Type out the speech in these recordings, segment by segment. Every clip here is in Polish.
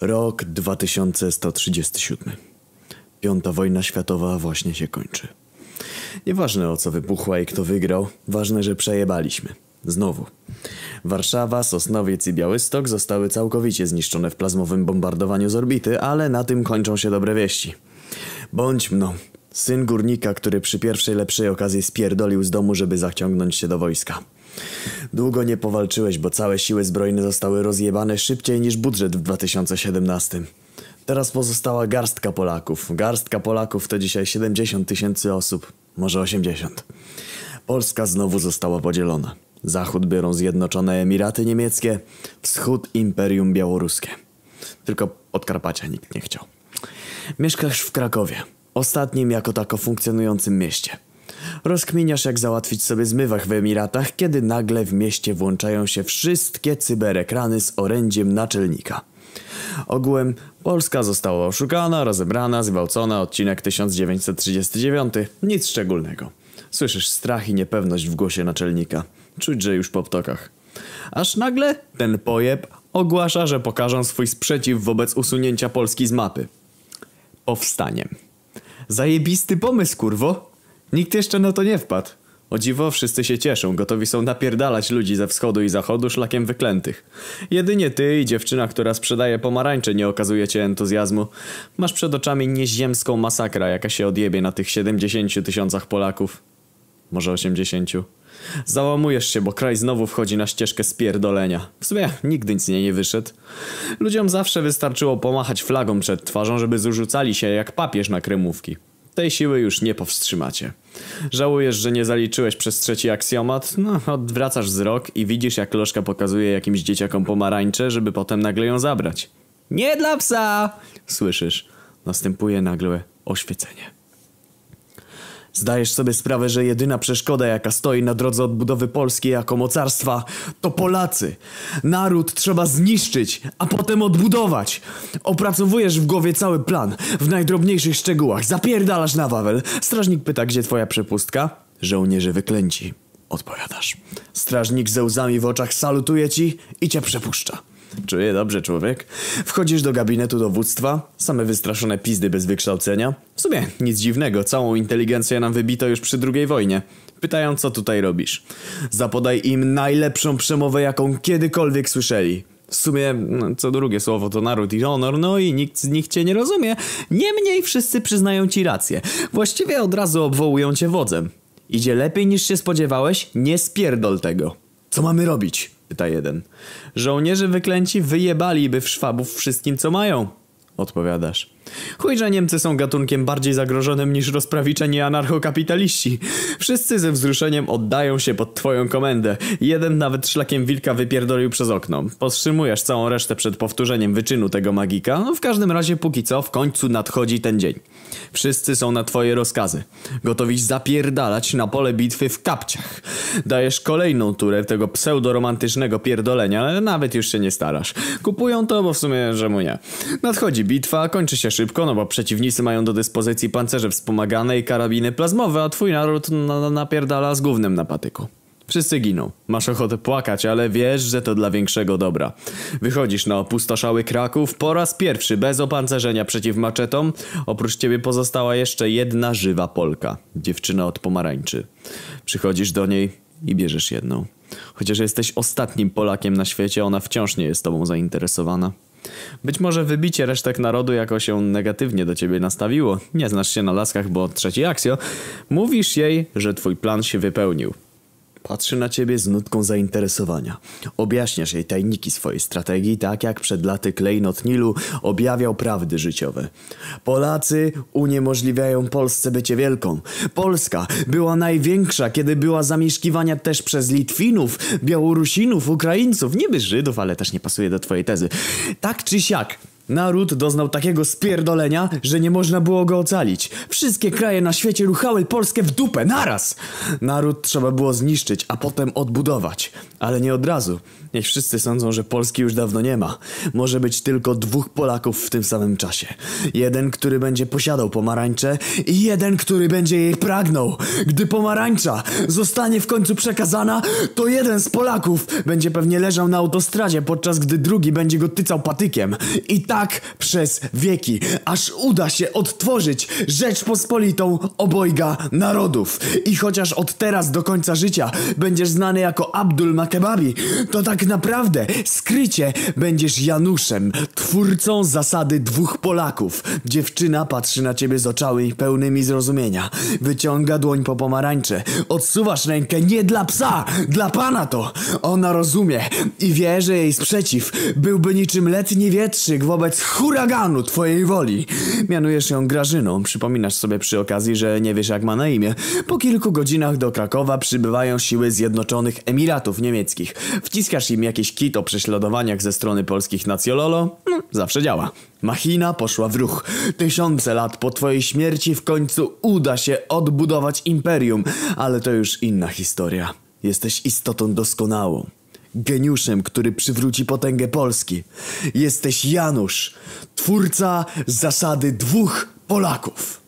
Rok 2137. Piąta wojna światowa właśnie się kończy. Nieważne o co wybuchła i kto wygrał, ważne, że przejebaliśmy. Znowu. Warszawa, Sosnowiec i Białystok zostały całkowicie zniszczone w plazmowym bombardowaniu z orbity, ale na tym kończą się dobre wieści. Bądź mną. Syn górnika, który przy pierwszej lepszej okazji spierdolił z domu, żeby zaciągnąć się do wojska. Długo nie powalczyłeś, bo całe siły zbrojne zostały rozjebane szybciej niż budżet w 2017. Teraz pozostała garstka Polaków. Garstka Polaków to dzisiaj 70 tysięcy osób, może 80. Polska znowu została podzielona. Zachód biorą Zjednoczone Emiraty Niemieckie, wschód Imperium Białoruskie. Tylko Podkarpacia nikt nie chciał. Mieszkasz w Krakowie, ostatnim jako tako funkcjonującym mieście. Rozkminiasz jak załatwić sobie zmywach w Emiratach, kiedy nagle w mieście włączają się wszystkie cyberekrany z orędziem naczelnika. Ogółem Polska została oszukana, rozebrana, zgwałcona, odcinek 1939. Nic szczególnego. Słyszysz strach i niepewność w głosie naczelnika. Czuć, że już po ptokach. Aż nagle ten pojeb ogłasza, że pokażą swój sprzeciw wobec usunięcia Polski z mapy. Powstaniem. Zajebisty pomysł, kurwo! Nikt jeszcze na to nie wpadł. O dziwo, wszyscy się cieszą, gotowi są napierdalać ludzi ze wschodu i zachodu szlakiem wyklętych. Jedynie ty i dziewczyna, która sprzedaje pomarańcze nie okazujecie entuzjazmu. Masz przed oczami nieziemską masakrę, jaka się odjebie na tych 70 tysiącach Polaków. Może 80. Załamujesz się, bo kraj znowu wchodzi na ścieżkę spierdolenia. W sumie nigdy nic nie, nie wyszedł. Ludziom zawsze wystarczyło pomachać flagą przed twarzą, żeby zrzucali się jak papież na kremówki. Tej siły już nie powstrzymacie. Żałujesz, że nie zaliczyłeś przez trzeci aksjomat? No, odwracasz wzrok i widzisz, jak Lożka pokazuje jakimś dzieciakom pomarańcze, żeby potem nagle ją zabrać. Nie dla psa! Słyszysz. Następuje nagłe oświecenie. Zdajesz sobie sprawę, że jedyna przeszkoda, jaka stoi na drodze odbudowy Polski jako mocarstwa, to Polacy. Naród trzeba zniszczyć, a potem odbudować. Opracowujesz w głowie cały plan, w najdrobniejszych szczegółach. Zapierdalasz na Wawel. Strażnik pyta, gdzie twoja przepustka? Żołnierze wyklęci. Odpowiadasz. Strażnik ze łzami w oczach salutuje ci i cię przepuszcza. Czuję dobrze, człowiek. Wchodzisz do gabinetu dowództwa, same wystraszone pizdy bez wykształcenia. W sumie nic dziwnego, całą inteligencję nam wybito już przy drugiej wojnie. Pytają, co tutaj robisz. Zapodaj im najlepszą przemowę, jaką kiedykolwiek słyszeli. W sumie, no, co drugie słowo to naród i honor, no i nikt z nich cię nie rozumie. Niemniej wszyscy przyznają ci rację. Właściwie od razu obwołują cię wodzem. Idzie lepiej niż się spodziewałeś? Nie spierdol tego. Co mamy robić? Pyta jeden. Żołnierze wyklęci wyjebaliby w Szwabów wszystkim co mają. Odpowiadasz. Chuj, że Niemcy są gatunkiem bardziej zagrożonym niż rozprawiczeni anarchokapitaliści. Wszyscy ze wzruszeniem oddają się pod twoją komendę. Jeden nawet szlakiem wilka wypierdolił przez okno. Powstrzymujesz całą resztę przed powtórzeniem wyczynu tego magika. No w każdym razie póki co w końcu nadchodzi ten dzień. Wszyscy są na twoje rozkazy. Gotowi zapierdalać na pole bitwy w kapciach. Dajesz kolejną turę tego pseudoromantycznego pierdolenia, ale nawet już się nie starasz. Kupują to, bo w sumie, że mu nie. Nadchodzi bitwa, kończy się szybko, no bo przeciwnicy mają do dyspozycji pancerze wspomagane i karabiny plazmowe, a twój naród na napierdala z głównym na patyku. Wszyscy giną. Masz ochotę płakać, ale wiesz, że to dla większego dobra. Wychodzisz na opustoszały Kraków po raz pierwszy bez opancerzenia przeciw maczetom. Oprócz ciebie pozostała jeszcze jedna żywa Polka. Dziewczyna od pomarańczy. Przychodzisz do niej i bierzesz jedną. Chociaż jesteś ostatnim Polakiem na świecie, ona wciąż nie jest tobą zainteresowana. Być może wybicie resztek narodu jako się negatywnie do ciebie nastawiło. Nie znasz się na laskach, bo trzeci aksjo. Mówisz jej, że twój plan się wypełnił. Patrzy na ciebie z nutką zainteresowania. Objaśniasz jej tajniki swojej strategii, tak jak przed laty klejnot Nilu objawiał prawdy życiowe. Polacy uniemożliwiają Polsce bycie wielką. Polska była największa, kiedy była zamieszkiwania też przez Litwinów, Białorusinów, Ukraińców, niby Żydów, ale też nie pasuje do twojej tezy. Tak czy siak, Naród doznał takiego spierdolenia, że nie można było go ocalić. Wszystkie kraje na świecie ruchały Polskę w dupę, naraz! Naród trzeba było zniszczyć, a potem odbudować. Ale nie od razu. Niech wszyscy sądzą, że Polski już dawno nie ma. Może być tylko dwóch Polaków w tym samym czasie. Jeden, który będzie posiadał pomarańcze i jeden, który będzie jej pragnął. Gdy pomarańcza zostanie w końcu przekazana, to jeden z Polaków będzie pewnie leżał na autostradzie, podczas gdy drugi będzie go tycał patykiem. I tak tak przez wieki, aż uda się odtworzyć Rzeczpospolitą obojga narodów. I chociaż od teraz do końca życia będziesz znany jako Abdul Makebabi, to tak naprawdę skrycie będziesz Januszem, twórcą zasady dwóch Polaków. Dziewczyna patrzy na ciebie z oczami pełnymi zrozumienia. Wyciąga dłoń po pomarańcze. Odsuwasz rękę nie dla psa, dla pana to. Ona rozumie i wie, że jej sprzeciw byłby niczym letni wietrzyk wobec huraganu twojej woli. Mianujesz ją Grażyną. Przypominasz sobie przy okazji, że nie wiesz jak ma na imię. Po kilku godzinach do Krakowa przybywają siły Zjednoczonych Emiratów Niemieckich. Wciskasz im jakiś kit o prześladowaniach ze strony polskich nacjololo? No, zawsze działa. Machina poszła w ruch. Tysiące lat po twojej śmierci w końcu uda się odbudować imperium, ale to już inna historia. Jesteś istotą doskonałą. Geniuszem, który przywróci potęgę Polski. Jesteś Janusz, twórca zasady dwóch Polaków.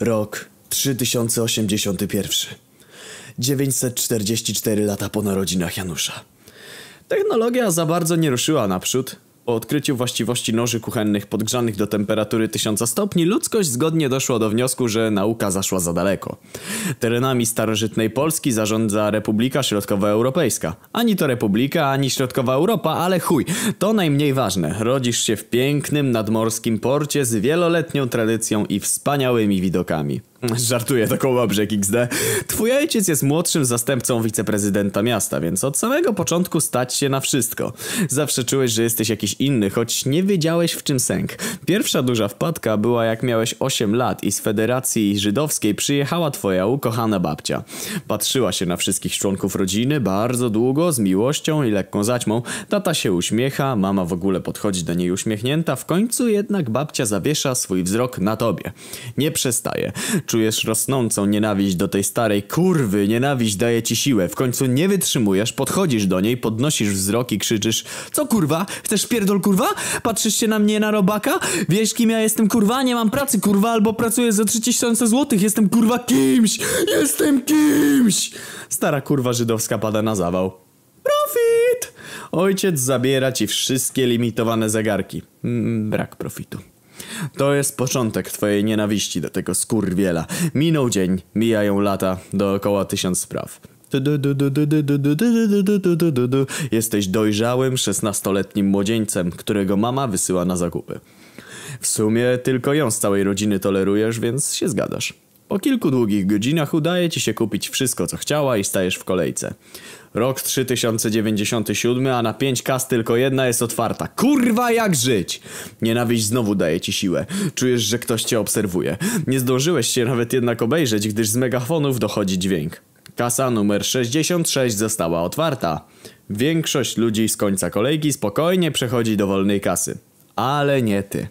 Rok 3081. 944 lata po narodzinach Janusza. Technologia za bardzo nie ruszyła naprzód. Po odkryciu właściwości noży kuchennych podgrzanych do temperatury 1000 stopni, ludzkość zgodnie doszła do wniosku, że nauka zaszła za daleko. Terenami starożytnej Polski zarządza Republika Środkowoeuropejska. Ani to Republika, ani Środkowa Europa, ale chuj, to najmniej ważne. Rodzisz się w pięknym nadmorskim porcie z wieloletnią tradycją i wspaniałymi widokami. Żartuję, to Kołobrzeg XD. Twój ojciec jest młodszym zastępcą wiceprezydenta miasta, więc od samego początku stać się na wszystko. Zawsze czułeś, że jesteś jakiś inny, choć nie wiedziałeś w czym sęk. Pierwsza duża wpadka była jak miałeś 8 lat i z Federacji Żydowskiej przyjechała twoja ukochana babcia. Patrzyła się na wszystkich członków rodziny bardzo długo, z miłością i lekką zaćmą. Tata się uśmiecha, mama w ogóle podchodzi do niej uśmiechnięta, w końcu jednak babcia zawiesza swój wzrok na tobie. Nie przestaje. Czujesz rosnącą nienawiść do tej starej kurwy, nienawiść daje ci siłę. W końcu nie wytrzymujesz, podchodzisz do niej, podnosisz wzrok i krzyczysz Co kurwa? Chcesz pierdol kurwa? Patrzysz się na mnie na robaka? Wiesz kim ja jestem kurwa? Nie mam pracy kurwa, albo pracuję za 3000 złotych. Jestem kurwa kimś! Jestem kimś! Stara kurwa żydowska pada na zawał. Profit! Ojciec zabiera ci wszystkie limitowane zegarki. Mm, brak profitu. To jest początek twojej nienawiści do tego skurwiela. Minął dzień, mijają lata, dookoła tysiąc spraw. Jesteś dojrzałym, szesnastoletnim młodzieńcem, którego mama wysyła na zakupy. W sumie tylko ją z całej rodziny tolerujesz, więc się zgadasz. Po kilku długich godzinach udaje ci się kupić wszystko, co chciała i stajesz w kolejce. Rok 3097, a na 5 kas tylko jedna jest otwarta. Kurwa, jak żyć! Nienawiść znowu daje ci siłę. Czujesz, że ktoś cię obserwuje. Nie zdążyłeś się nawet jednak obejrzeć, gdyż z megafonów dochodzi dźwięk. Kasa numer 66 została otwarta. Większość ludzi z końca kolejki spokojnie przechodzi do wolnej kasy. Ale nie ty.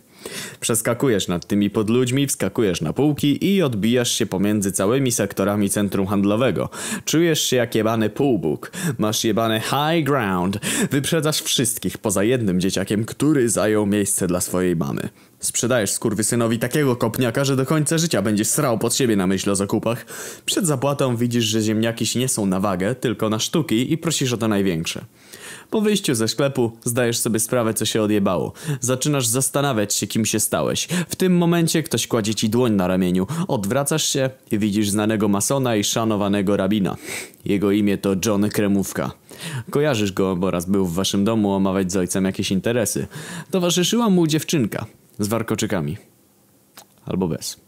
Przeskakujesz nad tymi podludźmi, wskakujesz na półki i odbijasz się pomiędzy całymi sektorami centrum handlowego. Czujesz się jak jebany półbóg. Masz jebany high ground. Wyprzedzasz wszystkich poza jednym dzieciakiem, który zajął miejsce dla swojej mamy. Sprzedajesz skurwysynowi takiego kopniaka, że do końca życia będziesz srał pod siebie na myśl o zakupach. Przed zapłatą widzisz, że ziemniaki nie są na wagę, tylko na sztuki i prosisz o to największe. Po wyjściu ze sklepu zdajesz sobie sprawę, co się odjebało. Zaczynasz zastanawiać się, kim się stałeś. W tym momencie ktoś kładzie ci dłoń na ramieniu. Odwracasz się i widzisz znanego masona i szanowanego rabina. Jego imię to Johnny Kremówka. Kojarzysz go, bo raz był w waszym domu omawiać z ojcem jakieś interesy. Towarzyszyła mu dziewczynka z warkoczykami. Albo bez.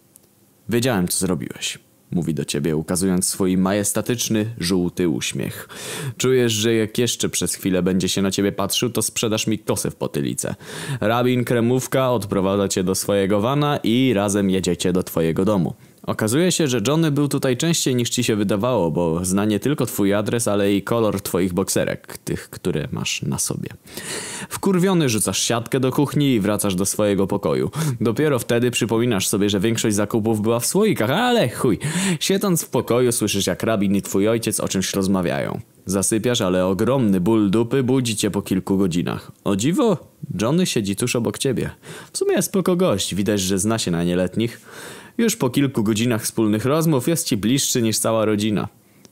Wiedziałem, co zrobiłeś. Mówi do ciebie, ukazując swój majestatyczny, żółty uśmiech. Czujesz, że jak jeszcze przez chwilę będzie się na ciebie patrzył, to sprzedasz mi kosę w potylicę. Rabin Kremówka odprowadza cię do swojego wana i razem jedziecie do twojego domu. Okazuje się, że Johnny był tutaj częściej niż ci się wydawało, bo zna nie tylko twój adres, ale i kolor twoich bokserek, tych, które masz na sobie. Wkurwiony rzucasz siatkę do kuchni i wracasz do swojego pokoju. Dopiero wtedy przypominasz sobie, że większość zakupów była w słoikach, ale chuj. Siedząc w pokoju słyszysz jak rabin i twój ojciec o czymś rozmawiają. Zasypiasz, ale ogromny ból dupy budzi cię po kilku godzinach. O dziwo, Johnny siedzi tuż obok ciebie. W sumie spoko gość, widać, że zna się na nieletnich. Już po kilku godzinach wspólnych rozmów jest ci bliższy niż cała rodzina.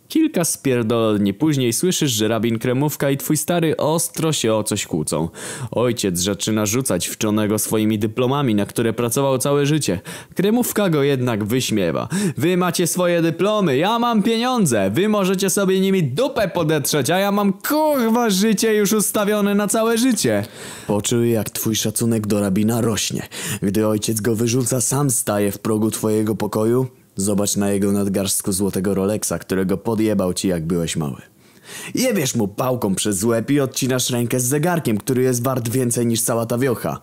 Kilka spierdolni później słyszysz, że rabin Kremówka i twój stary ostro się o coś kłócą. Ojciec zaczyna rzucać wczonego swoimi dyplomami, na które pracował całe życie. Kremówka go jednak wyśmiewa. Wy macie swoje dyplomy, ja mam pieniądze, wy możecie sobie nimi dupę podetrzeć, a ja mam kurwa życie już ustawione na całe życie. Poczuj jak twój szacunek do rabina rośnie. Gdy ojciec go wyrzuca, sam staje w progu twojego pokoju Zobacz na jego nadgarstku złotego Rolexa, którego podjebał ci jak byłeś mały. Jebiesz mu pałką przez łeb i odcinasz rękę z zegarkiem, który jest wart więcej niż cała ta wiocha.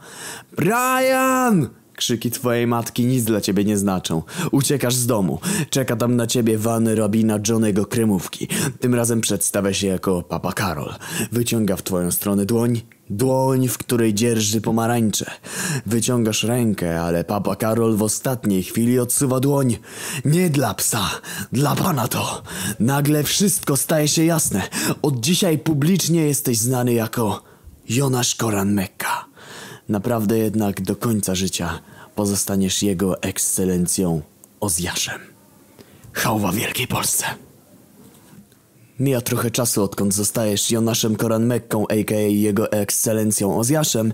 Brian! Krzyki twojej matki nic dla ciebie nie znaczą. Uciekasz z domu. Czeka tam na ciebie van Robina Johnego Kremówki. Tym razem przedstawia się jako Papa Karol. Wyciąga w twoją stronę dłoń. Dłoń, w której dzierży pomarańcze. Wyciągasz rękę, ale Papa Karol w ostatniej chwili odsuwa dłoń. Nie dla psa, dla pana to. Nagle wszystko staje się jasne. Od dzisiaj publicznie jesteś znany jako Jonasz Koran Mekka. Naprawdę jednak do końca życia pozostaniesz jego ekscelencją Ozjaszem. Chałwa Wielkiej Polsce. Mija trochę czasu, odkąd zostajesz Jonaszem Koran Mekką, a.k.a. jego ekscelencją Ozjaszem.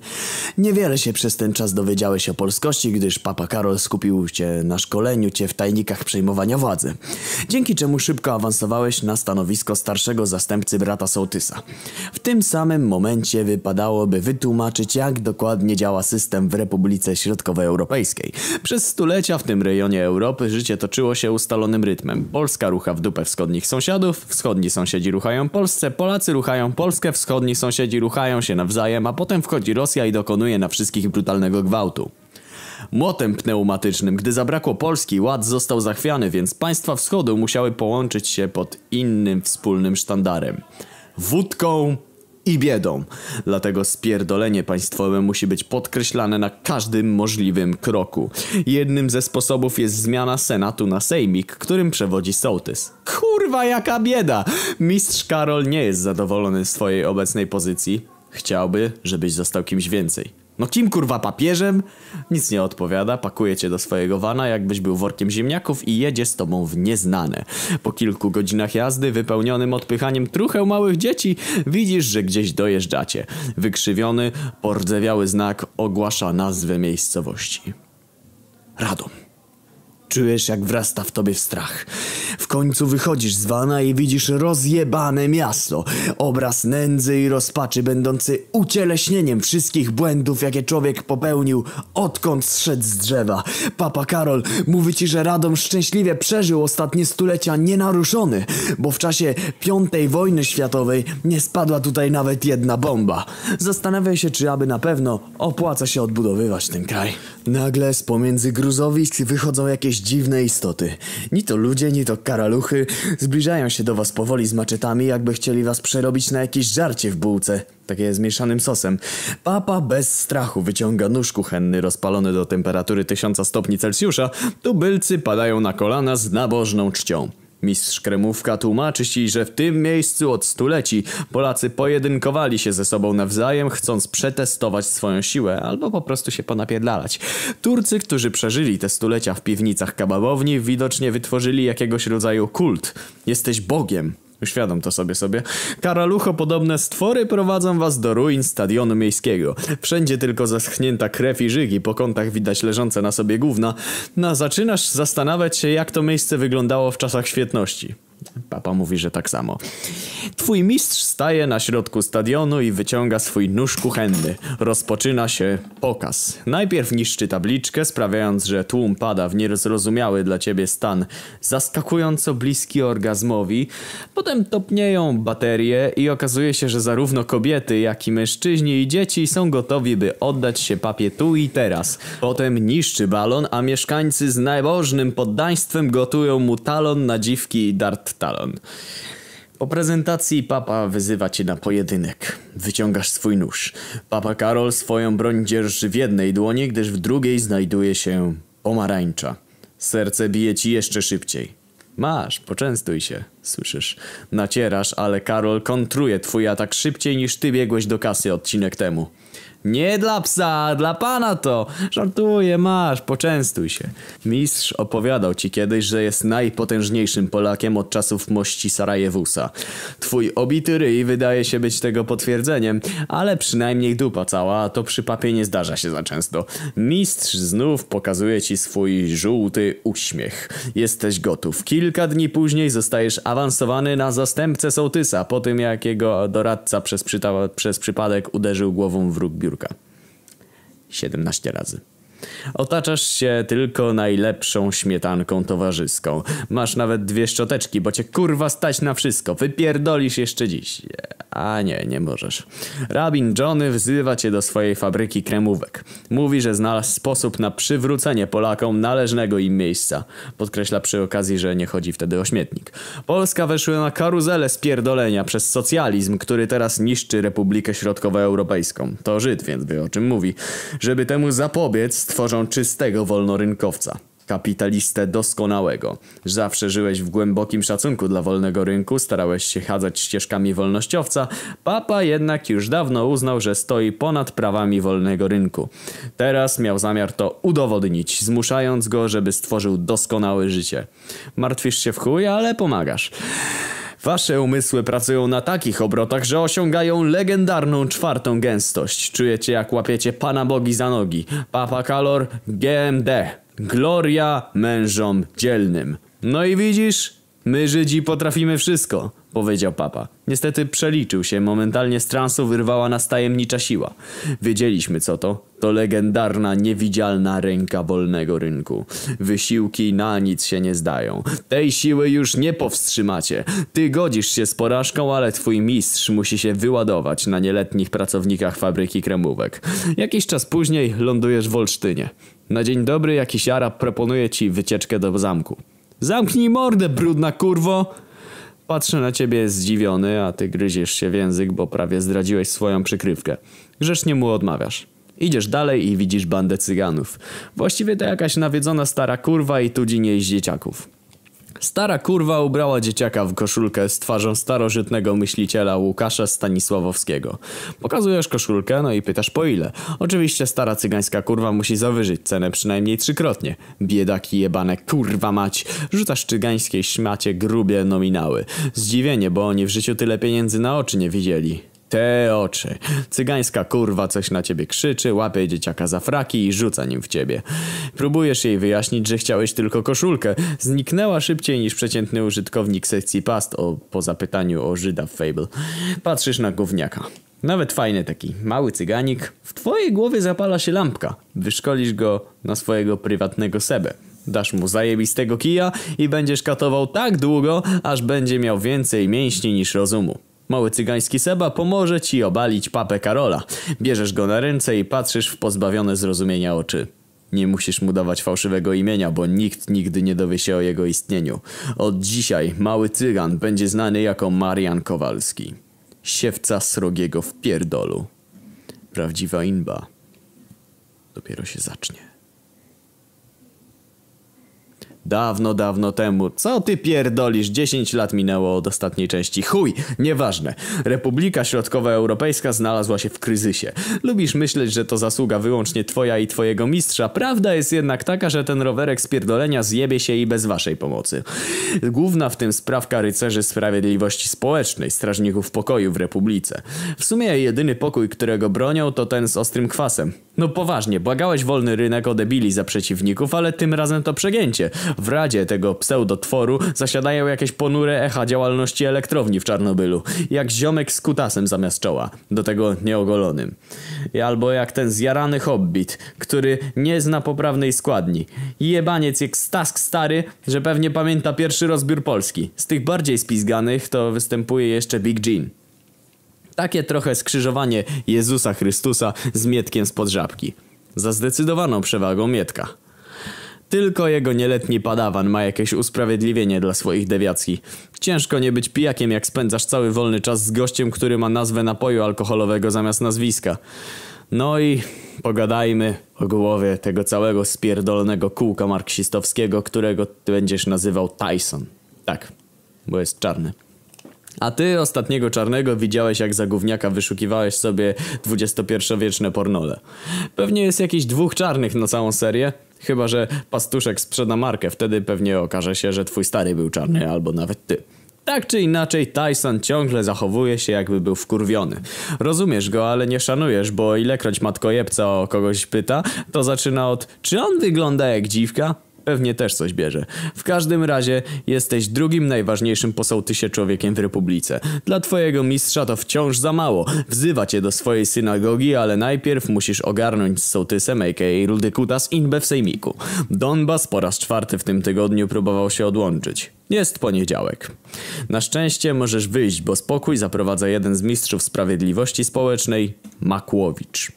Niewiele się przez ten czas dowiedziałeś o polskości, gdyż Papa Karol skupił cię na szkoleniu cię w tajnikach przejmowania władzy. Dzięki czemu szybko awansowałeś na stanowisko starszego zastępcy brata Sołtysa. W tym samym momencie wypadałoby wytłumaczyć, jak dokładnie działa system w Republice Środkowoeuropejskiej. Przez stulecia w tym rejonie Europy życie toczyło się ustalonym rytmem. Polska rucha w dupę wschodnich sąsiadów, wschodni sąsiedzi ruchają Polsce, Polacy ruchają Polskę, wschodni sąsiedzi ruchają się nawzajem, a potem wchodzi Rosja i dokonuje na wszystkich brutalnego gwałtu. Młotem pneumatycznym, gdy zabrakło Polski, ład został zachwiany, więc państwa wschodu musiały połączyć się pod innym wspólnym sztandarem. Wódką i biedą. Dlatego spierdolenie państwowe musi być podkreślane na każdym możliwym kroku. Jednym ze sposobów jest zmiana senatu na sejmik, którym przewodzi sołtys. Kurwa jaka bieda! Mistrz Karol nie jest zadowolony z swojej obecnej pozycji. Chciałby, żebyś został kimś więcej. No kim kurwa papieżem? Nic nie odpowiada, pakuje cię do swojego wana, jakbyś był workiem ziemniaków i jedzie z tobą w nieznane. Po kilku godzinach jazdy, wypełnionym odpychaniem trucheł małych dzieci, widzisz, że gdzieś dojeżdżacie. Wykrzywiony, pordzewiały znak ogłasza nazwę miejscowości. Radom. Czujesz jak wrasta w tobie strach. W końcu wychodzisz z wana i widzisz rozjebane miasto. Obraz nędzy i rozpaczy będący ucieleśnieniem wszystkich błędów, jakie człowiek popełnił, odkąd zszedł z drzewa. Papa Karol mówi ci, że Radom szczęśliwie przeżył ostatnie stulecia nienaruszony, bo w czasie piątej wojny światowej nie spadła tutaj nawet jedna bomba. Zastanawia się, czy aby na pewno opłaca się odbudowywać ten kraj. Nagle z pomiędzy gruzowisk wychodzą jakieś dziwne istoty. Ni to ludzie, ni to karaluchy. Zbliżają się do was powoli z maczetami, jakby chcieli was przerobić na jakieś żarcie w bułce. Takie z mieszanym sosem. Papa bez strachu wyciąga nóż kuchenny rozpalony do temperatury 1000 stopni Celsjusza. Tubylcy padają na kolana z nabożną czcią. Mistrz Kremówka tłumaczy ci, że w tym miejscu od stuleci Polacy pojedynkowali się ze sobą nawzajem, chcąc przetestować swoją siłę albo po prostu się ponapierdalać. Turcy, którzy przeżyli te stulecia w piwnicach kababowni, widocznie wytworzyli jakiegoś rodzaju kult. Jesteś Bogiem. Uświadom to sobie sobie. Karalucho podobne stwory prowadzą was do ruin stadionu miejskiego. Wszędzie tylko zaschnięta krew i żygi, po kątach widać leżące na sobie gówna. No, zaczynasz zastanawiać się, jak to miejsce wyglądało w czasach świetności. Papa mówi, że tak samo. Twój mistrz staje na środku stadionu i wyciąga swój nóż kuchenny. Rozpoczyna się pokaz. Najpierw niszczy tabliczkę, sprawiając, że tłum pada w niezrozumiały dla ciebie stan zaskakująco bliski orgazmowi. Potem topnieją baterie i okazuje się, że zarówno kobiety, jak i mężczyźni i dzieci są gotowi, by oddać się papie tu i teraz. Potem niszczy balon, a mieszkańcy z najbożnym poddaństwem gotują mu talon na dziwki i dart talon. Po prezentacji papa wyzywa cię na pojedynek. Wyciągasz swój nóż. Papa Karol swoją broń dzierży w jednej dłoni, gdyż w drugiej znajduje się pomarańcza. Serce bije ci jeszcze szybciej. Masz, poczęstuj się. Słyszysz, nacierasz, ale Karol kontruje twój atak szybciej niż ty biegłeś do kasy odcinek temu. Nie dla psa, dla pana to. Żartuję, masz, poczęstuj się. Mistrz opowiadał ci kiedyś, że jest najpotężniejszym Polakiem od czasów mości Sarajewusa. Twój obity ryj wydaje się być tego potwierdzeniem, ale przynajmniej dupa cała, to przy papie nie zdarza się za często. Mistrz znów pokazuje ci swój żółty uśmiech. Jesteś gotów. Kilka dni później zostajesz awansowany na zastępcę sołtysa, po tym jak jego doradca przez, przez przypadek uderzył głową w róg biurka. 17 razy. Otaczasz się tylko najlepszą śmietanką towarzyską. Masz nawet dwie szczoteczki, bo cię kurwa stać na wszystko. Wypierdolisz jeszcze dziś. A nie, nie możesz. Rabin Johnny wzywa cię do swojej fabryki kremówek. Mówi, że znalazł sposób na przywrócenie Polakom należnego im miejsca. Podkreśla przy okazji, że nie chodzi wtedy o śmietnik. Polska weszła na karuzelę spierdolenia przez socjalizm, który teraz niszczy Republikę Środkowoeuropejską. To Żyd, więc wie o czym mówi. Żeby temu zapobiec, stworzą czystego wolnorynkowca. Kapitalistę doskonałego. Zawsze żyłeś w głębokim szacunku dla wolnego rynku, starałeś się chadzać ścieżkami wolnościowca. Papa jednak już dawno uznał, że stoi ponad prawami wolnego rynku. Teraz miał zamiar to udowodnić, zmuszając go, żeby stworzył doskonałe życie. Martwisz się w chuj, ale pomagasz. Wasze umysły pracują na takich obrotach, że osiągają legendarną czwartą gęstość. Czujecie jak łapiecie Pana Bogi za nogi. Papa Kalor GMD. Gloria mężom dzielnym. No i widzisz? My Żydzi potrafimy wszystko powiedział papa. Niestety przeliczył się, momentalnie z transu wyrwała nas tajemnicza siła. Wiedzieliśmy co to. To legendarna, niewidzialna ręka wolnego rynku. Wysiłki na nic się nie zdają. Tej siły już nie powstrzymacie. Ty godzisz się z porażką, ale twój mistrz musi się wyładować na nieletnich pracownikach fabryki kremówek. Jakiś czas później lądujesz w Olsztynie. Na dzień dobry jakiś Arab proponuje ci wycieczkę do zamku. Zamknij mordę, brudna kurwo! Patrzę na ciebie zdziwiony, a ty gryziesz się w język, bo prawie zdradziłeś swoją przykrywkę. Grzecznie mu odmawiasz. Idziesz dalej i widzisz bandę cyganów. Właściwie to jakaś nawiedzona stara kurwa i tu dzień dzieciaków. Stara kurwa ubrała dzieciaka w koszulkę z twarzą starożytnego myśliciela Łukasza Stanisławowskiego. Pokazujesz koszulkę, no i pytasz po ile. Oczywiście stara cygańska kurwa musi zawyżyć cenę przynajmniej trzykrotnie. Biedaki jebane, kurwa mać. Rzucasz cygańskiej śmacie grubie nominały. Zdziwienie, bo oni w życiu tyle pieniędzy na oczy nie widzieli. Te oczy. Cygańska kurwa coś na ciebie krzyczy, łapie dzieciaka za fraki i rzuca nim w ciebie. Próbujesz jej wyjaśnić, że chciałeś tylko koszulkę. Zniknęła szybciej niż przeciętny użytkownik sekcji past o, po zapytaniu o Żyda w Fable. Patrzysz na gówniaka. Nawet fajny taki, mały cyganik. W twojej głowie zapala się lampka. Wyszkolisz go na swojego prywatnego sebę. Dasz mu zajebistego kija i będziesz katował tak długo, aż będzie miał więcej mięśni niż rozumu. Mały cygański Seba pomoże ci obalić papę Karola. Bierzesz go na ręce i patrzysz w pozbawione zrozumienia oczy. Nie musisz mu dawać fałszywego imienia, bo nikt nigdy nie dowie się o jego istnieniu. Od dzisiaj mały cygan będzie znany jako Marian Kowalski. Siewca srogiego w pierdolu. Prawdziwa inba dopiero się zacznie. Dawno, dawno temu. Co ty pierdolisz? 10 lat minęło od ostatniej części. Chuj, nieważne. Republika Środkowoeuropejska znalazła się w kryzysie. Lubisz myśleć, że to zasługa wyłącznie twoja i twojego mistrza. Prawda jest jednak taka, że ten rowerek z pierdolenia zjebie się i bez waszej pomocy. Główna w tym sprawka rycerzy sprawiedliwości społecznej, strażników pokoju w Republice. W sumie jedyny pokój, którego bronią, to ten z ostrym kwasem. No poważnie, błagałeś wolny rynek o debili za przeciwników, ale tym razem to przegięcie. W radzie tego pseudotworu zasiadają jakieś ponure echa działalności elektrowni w Czarnobylu. Jak ziomek z kutasem zamiast czoła. Do tego nieogolonym. Albo jak ten zjarany hobbit, który nie zna poprawnej składni. Jebaniec jak stask stary, że pewnie pamięta pierwszy rozbiór Polski. Z tych bardziej spizganych to występuje jeszcze Big Jean. Takie trochę skrzyżowanie Jezusa Chrystusa z Mietkiem spod żabki. Za zdecydowaną przewagą Mietka. Tylko jego nieletni padawan ma jakieś usprawiedliwienie dla swoich dewiacji. Ciężko nie być pijakiem jak spędzasz cały wolny czas z gościem, który ma nazwę napoju alkoholowego zamiast nazwiska. No i pogadajmy o głowie tego całego spierdolonego kółka marksistowskiego, którego ty będziesz nazywał Tyson. Tak, bo jest czarny. A ty ostatniego czarnego widziałeś jak za gówniaka wyszukiwałeś sobie dwudziestopierwowieczne pornole. Pewnie jest jakiś dwóch czarnych na całą serię. Chyba, że pastuszek sprzeda markę, wtedy pewnie okaże się, że twój stary był czarny, albo nawet ty. Tak czy inaczej, Tyson ciągle zachowuje się jakby był wkurwiony. Rozumiesz go, ale nie szanujesz, bo ilekroć matkojebca o kogoś pyta, to zaczyna od czy on wygląda jak dziwka? Pewnie też coś bierze. W każdym razie jesteś drugim najważniejszym po sołtysie człowiekiem w Republice. Dla twojego mistrza to wciąż za mało. Wzywa cię do swojej synagogi, ale najpierw musisz ogarnąć z sołtysem, a.k.a. Rudykutas Inbe w sejmiku. Donbas po raz czwarty w tym tygodniu próbował się odłączyć. Jest poniedziałek. Na szczęście możesz wyjść, bo spokój zaprowadza jeden z mistrzów sprawiedliwości społecznej, Makłowicz.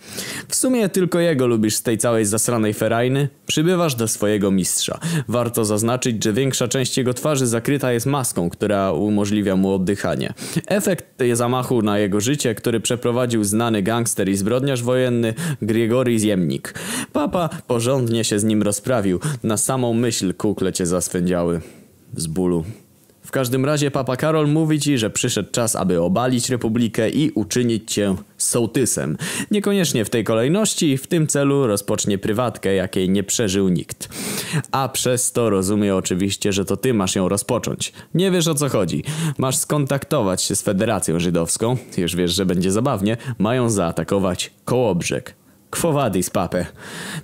W sumie tylko jego lubisz z tej całej zasranej ferajny. Przybywasz do swojego mistrza. Warto zaznaczyć, że większa część jego twarzy zakryta jest maską, która umożliwia mu oddychanie. Efekt zamachu na jego życie, który przeprowadził znany gangster i zbrodniarz wojenny Grigory Ziemnik. Papa porządnie się z nim rozprawił. Na samą myśl kukle cię zaswędziały z bólu. W każdym razie Papa Karol mówi ci, że przyszedł czas, aby obalić Republikę i uczynić cię sołtysem. Niekoniecznie w tej kolejności, w tym celu rozpocznie prywatkę, jakiej nie przeżył nikt. A przez to rozumie oczywiście, że to ty masz ją rozpocząć. Nie wiesz o co chodzi. Masz skontaktować się z Federacją Żydowską, już wiesz, że będzie zabawnie, mają zaatakować Kołobrzeg. Kwowadis, papę.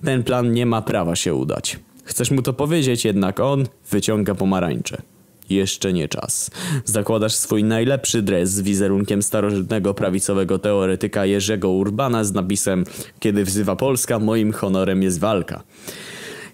Ten plan nie ma prawa się udać. Chcesz mu to powiedzieć, jednak on wyciąga pomarańcze. Jeszcze nie czas. Zakładasz swój najlepszy dres z wizerunkiem starożytnego prawicowego teoretyka Jerzego Urbana z napisem Kiedy wzywa Polska, moim honorem jest walka.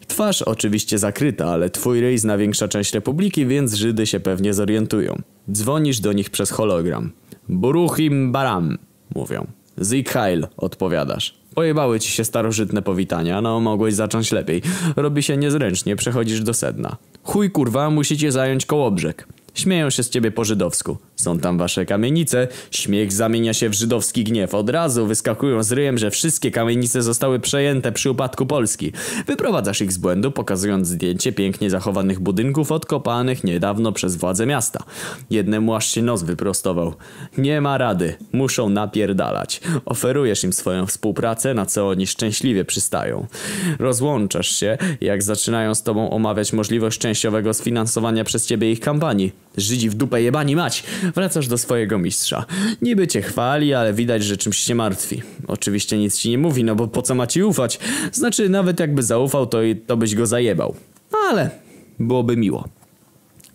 Twarz oczywiście zakryta, ale twój ryj zna większa część republiki, więc Żydy się pewnie zorientują. Dzwonisz do nich przez hologram. Buruchim baram, mówią. Zik Heil, odpowiadasz. Pojebały ci się starożytne powitania, no mogłeś zacząć lepiej. Robi się niezręcznie, przechodzisz do sedna. Chuj kurwa, musicie zająć kołobrzeg. Śmieją się z ciebie po żydowsku. Są tam wasze kamienice. Śmiech zamienia się w żydowski gniew. Od razu wyskakują z ryjem, że wszystkie kamienice zostały przejęte przy upadku Polski. Wyprowadzasz ich z błędu, pokazując zdjęcie pięknie zachowanych budynków odkopanych niedawno przez władze miasta. Jednemu aż się nos wyprostował. Nie ma rady. Muszą napierdalać. Oferujesz im swoją współpracę, na co oni szczęśliwie przystają. Rozłączasz się, jak zaczynają z tobą omawiać możliwość częściowego sfinansowania przez ciebie ich kampanii. Żydzi w dupę jebani mać! Wracasz do swojego mistrza. Niby cię chwali, ale widać, że czymś się martwi. Oczywiście nic ci nie mówi, no bo po co ma ci ufać? Znaczy, nawet jakby zaufał, to, to byś go zajebał. Ale byłoby miło.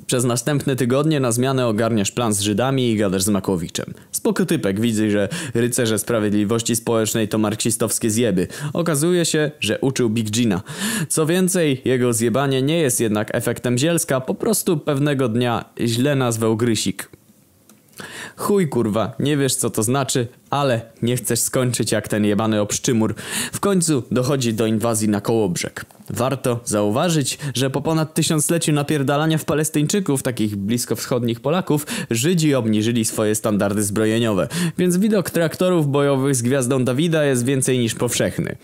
Przez następne tygodnie na zmianę ogarniasz plan z Żydami i gadasz z Makowiczem. Spoko typek, widzę, że rycerze sprawiedliwości społecznej to marksistowskie zjeby. Okazuje się, że uczył Big Gina. Co więcej, jego zjebanie nie jest jednak efektem zielska, po prostu pewnego dnia źle nazwał Grysik. Chuj kurwa, nie wiesz co to znaczy, ale nie chcesz skończyć jak ten jebany obszczymur. W końcu dochodzi do inwazji na Kołobrzeg. Warto zauważyć, że po ponad tysiącleciu napierdalania w Palestyńczyków, takich bliskowschodnich Polaków, Żydzi obniżyli swoje standardy zbrojeniowe, więc widok traktorów bojowych z gwiazdą Dawida jest więcej niż powszechny.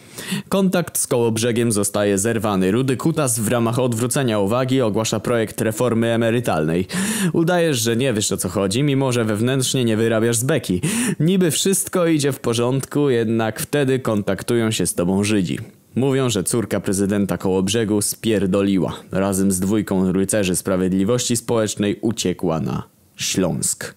Kontakt z Kołobrzegiem zostaje zerwany. Rudy Kutas w ramach odwrócenia uwagi ogłasza projekt reformy emerytalnej. Udajesz, że nie wiesz o co chodzi, mimo że wewnętrznie nie wyrabiasz z beki. Niby wszystko idzie w porządku, jednak wtedy kontaktują się z tobą Żydzi. Mówią, że córka prezydenta Kołobrzegu spierdoliła. Razem z dwójką rycerzy sprawiedliwości społecznej uciekła na Śląsk.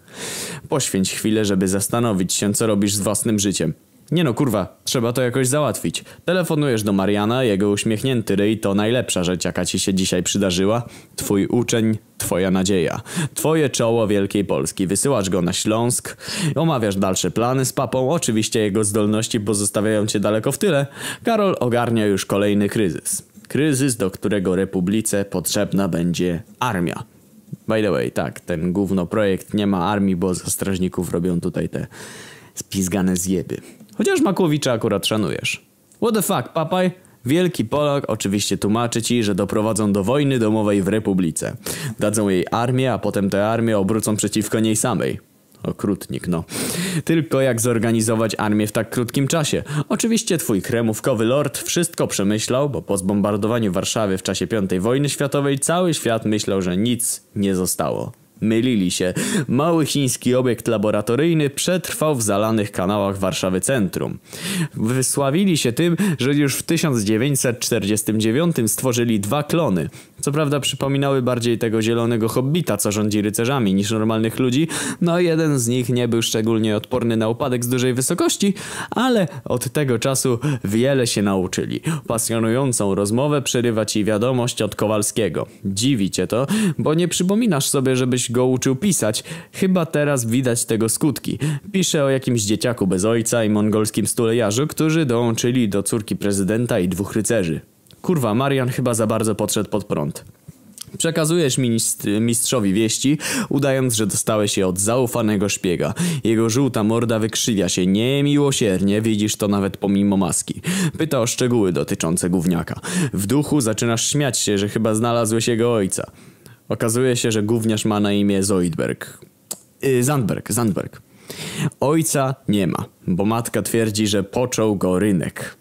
Poświęć chwilę, żeby zastanowić się, co robisz z własnym życiem. Nie no kurwa, trzeba to jakoś załatwić. Telefonujesz do Mariana, jego uśmiechnięty ryj to najlepsza rzecz jaka ci się dzisiaj przydarzyła. Twój uczeń, twoja nadzieja. Twoje czoło Wielkiej Polski. Wysyłasz go na Śląsk, omawiasz dalsze plany z papą, oczywiście jego zdolności pozostawiają cię daleko w tyle. Karol ogarnia już kolejny kryzys. Kryzys, do którego Republice potrzebna będzie armia. By the way, tak, ten gówno projekt nie ma armii, bo za strażników robią tutaj te spizgane zjeby. Chociaż Makłowicza akurat szanujesz. What the fuck, papaj? Wielki Polak oczywiście tłumaczy ci, że doprowadzą do wojny domowej w Republice. Dadzą jej armię, a potem tę armię obrócą przeciwko niej samej. Okrutnik, no. Tylko jak zorganizować armię w tak krótkim czasie? Oczywiście twój kremówkowy lord wszystko przemyślał, bo po zbombardowaniu Warszawy w czasie V wojny światowej cały świat myślał, że nic nie zostało. Mylili się. Mały chiński obiekt laboratoryjny przetrwał w zalanych kanałach Warszawy Centrum. Wysławili się tym, że już w 1949 stworzyli dwa klony. Co prawda przypominały bardziej tego zielonego hobbita, co rządzi rycerzami, niż normalnych ludzi. No jeden z nich nie był szczególnie odporny na upadek z dużej wysokości, ale od tego czasu wiele się nauczyli. Pasjonującą rozmowę przerywa ci wiadomość od Kowalskiego. Dziwi cię to, bo nie przypominasz sobie, żebyś go uczył pisać. Chyba teraz widać tego skutki. Pisze o jakimś dzieciaku bez ojca i mongolskim stulejarzu, którzy dołączyli do córki prezydenta i dwóch rycerzy. Kurwa, Marian chyba za bardzo podszedł pod prąd. Przekazujesz mistrzowi wieści, udając, że dostałeś je od zaufanego szpiega. Jego żółta morda wykrzywia się niemiłosiernie, widzisz to nawet pomimo maski. Pyta o szczegóły dotyczące gówniaka. W duchu zaczynasz śmiać się, że chyba znalazłeś jego ojca. Okazuje się, że gówniarz ma na imię Zoidberg. Yy, Zandberg, Zandberg. Ojca nie ma, bo matka twierdzi, że począł go rynek.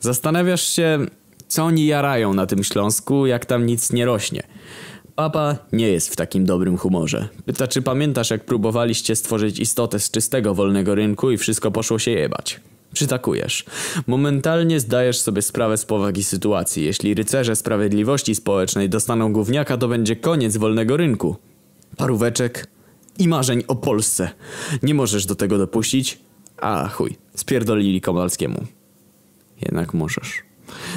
Zastanawiasz się, co oni jarają na tym Śląsku, jak tam nic nie rośnie. Papa nie jest w takim dobrym humorze. Pyta, czy pamiętasz, jak próbowaliście stworzyć istotę z czystego wolnego rynku i wszystko poszło się jebać. Przytakujesz. Momentalnie zdajesz sobie sprawę z powagi sytuacji. Jeśli rycerze sprawiedliwości społecznej dostaną gówniaka, to będzie koniec wolnego rynku. Paróweczek i marzeń o Polsce. Nie możesz do tego dopuścić? A chuj, spierdolili Kowalskiemu. Jednak możesz.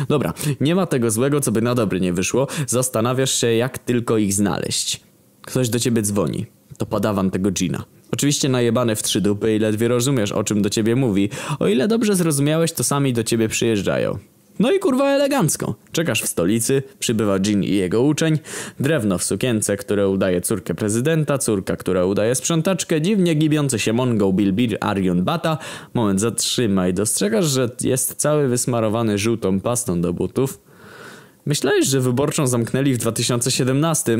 Dobra, nie ma tego złego, co by na dobre nie wyszło. Zastanawiasz się, jak tylko ich znaleźć. Ktoś do ciebie dzwoni. To padawan tego Gina. Oczywiście najebane w trzy dupy i ledwie rozumiesz, o czym do ciebie mówi. O ile dobrze zrozumiałeś, to sami do ciebie przyjeżdżają. No i kurwa elegancko. Czekasz w stolicy, przybywa Jean i jego uczeń, drewno w sukience, które udaje córkę prezydenta, córka, która udaje sprzątaczkę, dziwnie gibiący się Mongo Bilbir Arion Bata. Moment, zatrzymaj. Dostrzegasz, że jest cały wysmarowany żółtą pastą do butów? Myślałeś, że wyborczą zamknęli w 2017?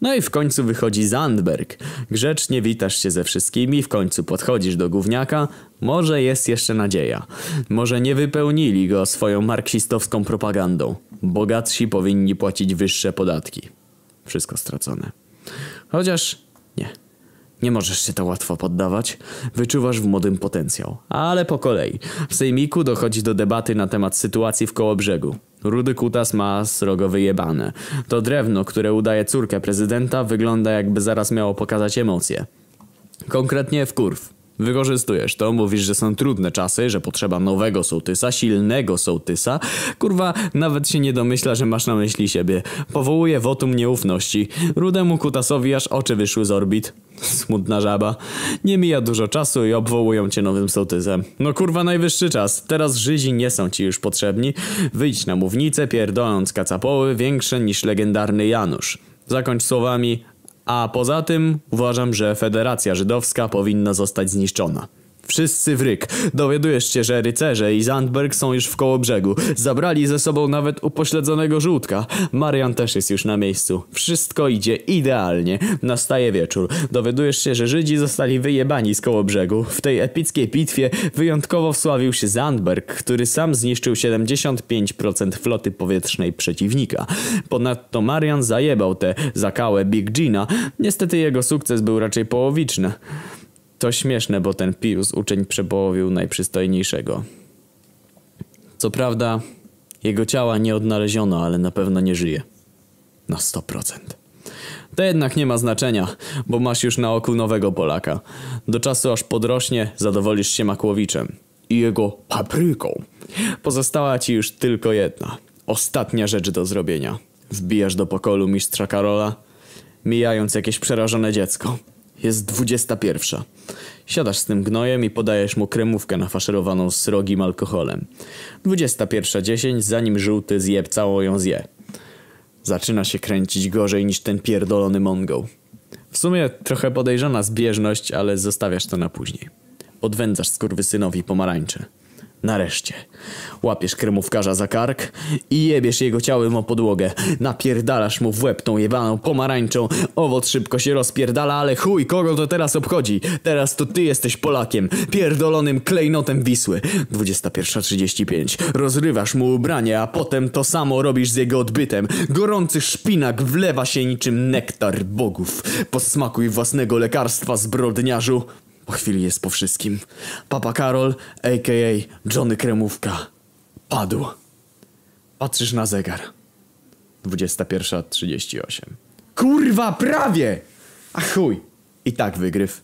No i w końcu wychodzi Zandberg. Grzecznie witasz się ze wszystkimi, w końcu podchodzisz do gówniaka. Może jest jeszcze nadzieja. Może nie wypełnili go swoją marksistowską propagandą. Bogatsi powinni płacić wyższe podatki. Wszystko stracone. Chociaż nie. Nie możesz się to łatwo poddawać. Wyczuwasz w młodym potencjał. Ale po kolei. W sejmiku dochodzi do debaty na temat sytuacji w Kołobrzegu. Rudy kutas ma srogo wyjebane. To drewno, które udaje córkę prezydenta, wygląda jakby zaraz miało pokazać emocje. Konkretnie w kurw. Wykorzystujesz to, mówisz, że są trudne czasy, że potrzeba nowego sołtysa, silnego sołtysa. Kurwa, nawet się nie domyśla, że masz na myśli siebie. Powołuje wotum nieufności. Rudemu kutasowi aż oczy wyszły z orbit. Smutna żaba. Nie mija dużo czasu i obwołują cię nowym sołtysem. No kurwa, najwyższy czas. Teraz Żydzi nie są ci już potrzebni. Wyjdź na mównicę, pierdoląc kacapoły większe niż legendarny Janusz. Zakończ słowami a poza tym uważam, że Federacja Żydowska powinna zostać zniszczona. Wszyscy w ryk. Dowiadujesz się, że rycerze i Zandberg są już w koło brzegu. Zabrali ze sobą nawet upośledzonego żółtka. Marian też jest już na miejscu. Wszystko idzie idealnie. Nastaje wieczór. Dowiadujesz się, że Żydzi zostali wyjebani z koło brzegu. W tej epickiej bitwie wyjątkowo wsławił się Zandberg, który sam zniszczył 75% floty powietrznej przeciwnika. Ponadto Marian zajebał tę zakałę Big Gina. Niestety jego sukces był raczej połowiczny. To śmieszne, bo ten Pius uczeń przepołowił najprzystojniejszego. Co prawda, jego ciała nie odnaleziono, ale na pewno nie żyje. Na 100%. To jednak nie ma znaczenia, bo masz już na oku nowego Polaka. Do czasu aż podrośnie, zadowolisz się Makłowiczem i jego papryką. Pozostała ci już tylko jedna. Ostatnia rzecz do zrobienia. Wbijasz do pokoju mistrza Karola, mijając jakieś przerażone dziecko. Jest dwudziesta pierwsza. Siadasz z tym gnojem i podajesz mu kremówkę nafaszerowaną srogim alkoholem. Dwudziesta pierwsza dziesięć, zanim żółty zje całą ją zje. Zaczyna się kręcić gorzej niż ten pierdolony Mongol. W sumie trochę podejrzana zbieżność, ale zostawiasz to na później. Odwędzasz skurwysynowi pomarańcze. Nareszcie. Łapiesz kremówkarza za kark i jebiesz jego ciałem o podłogę. Napierdalasz mu w łeb tą jebaną pomarańczą. Owoc szybko się rozpierdala, ale chuj, kogo to teraz obchodzi? Teraz to ty jesteś Polakiem, pierdolonym klejnotem Wisły. 21.35. Rozrywasz mu ubranie, a potem to samo robisz z jego odbytem. Gorący szpinak wlewa się niczym nektar bogów. Posmakuj własnego lekarstwa, zbrodniarzu. Chwili jest po wszystkim. Papa Karol, a.k.a. Johnny Kremówka, padł. Patrzysz na zegar. 21.38. Kurwa, prawie! A chuj! I tak wygryw.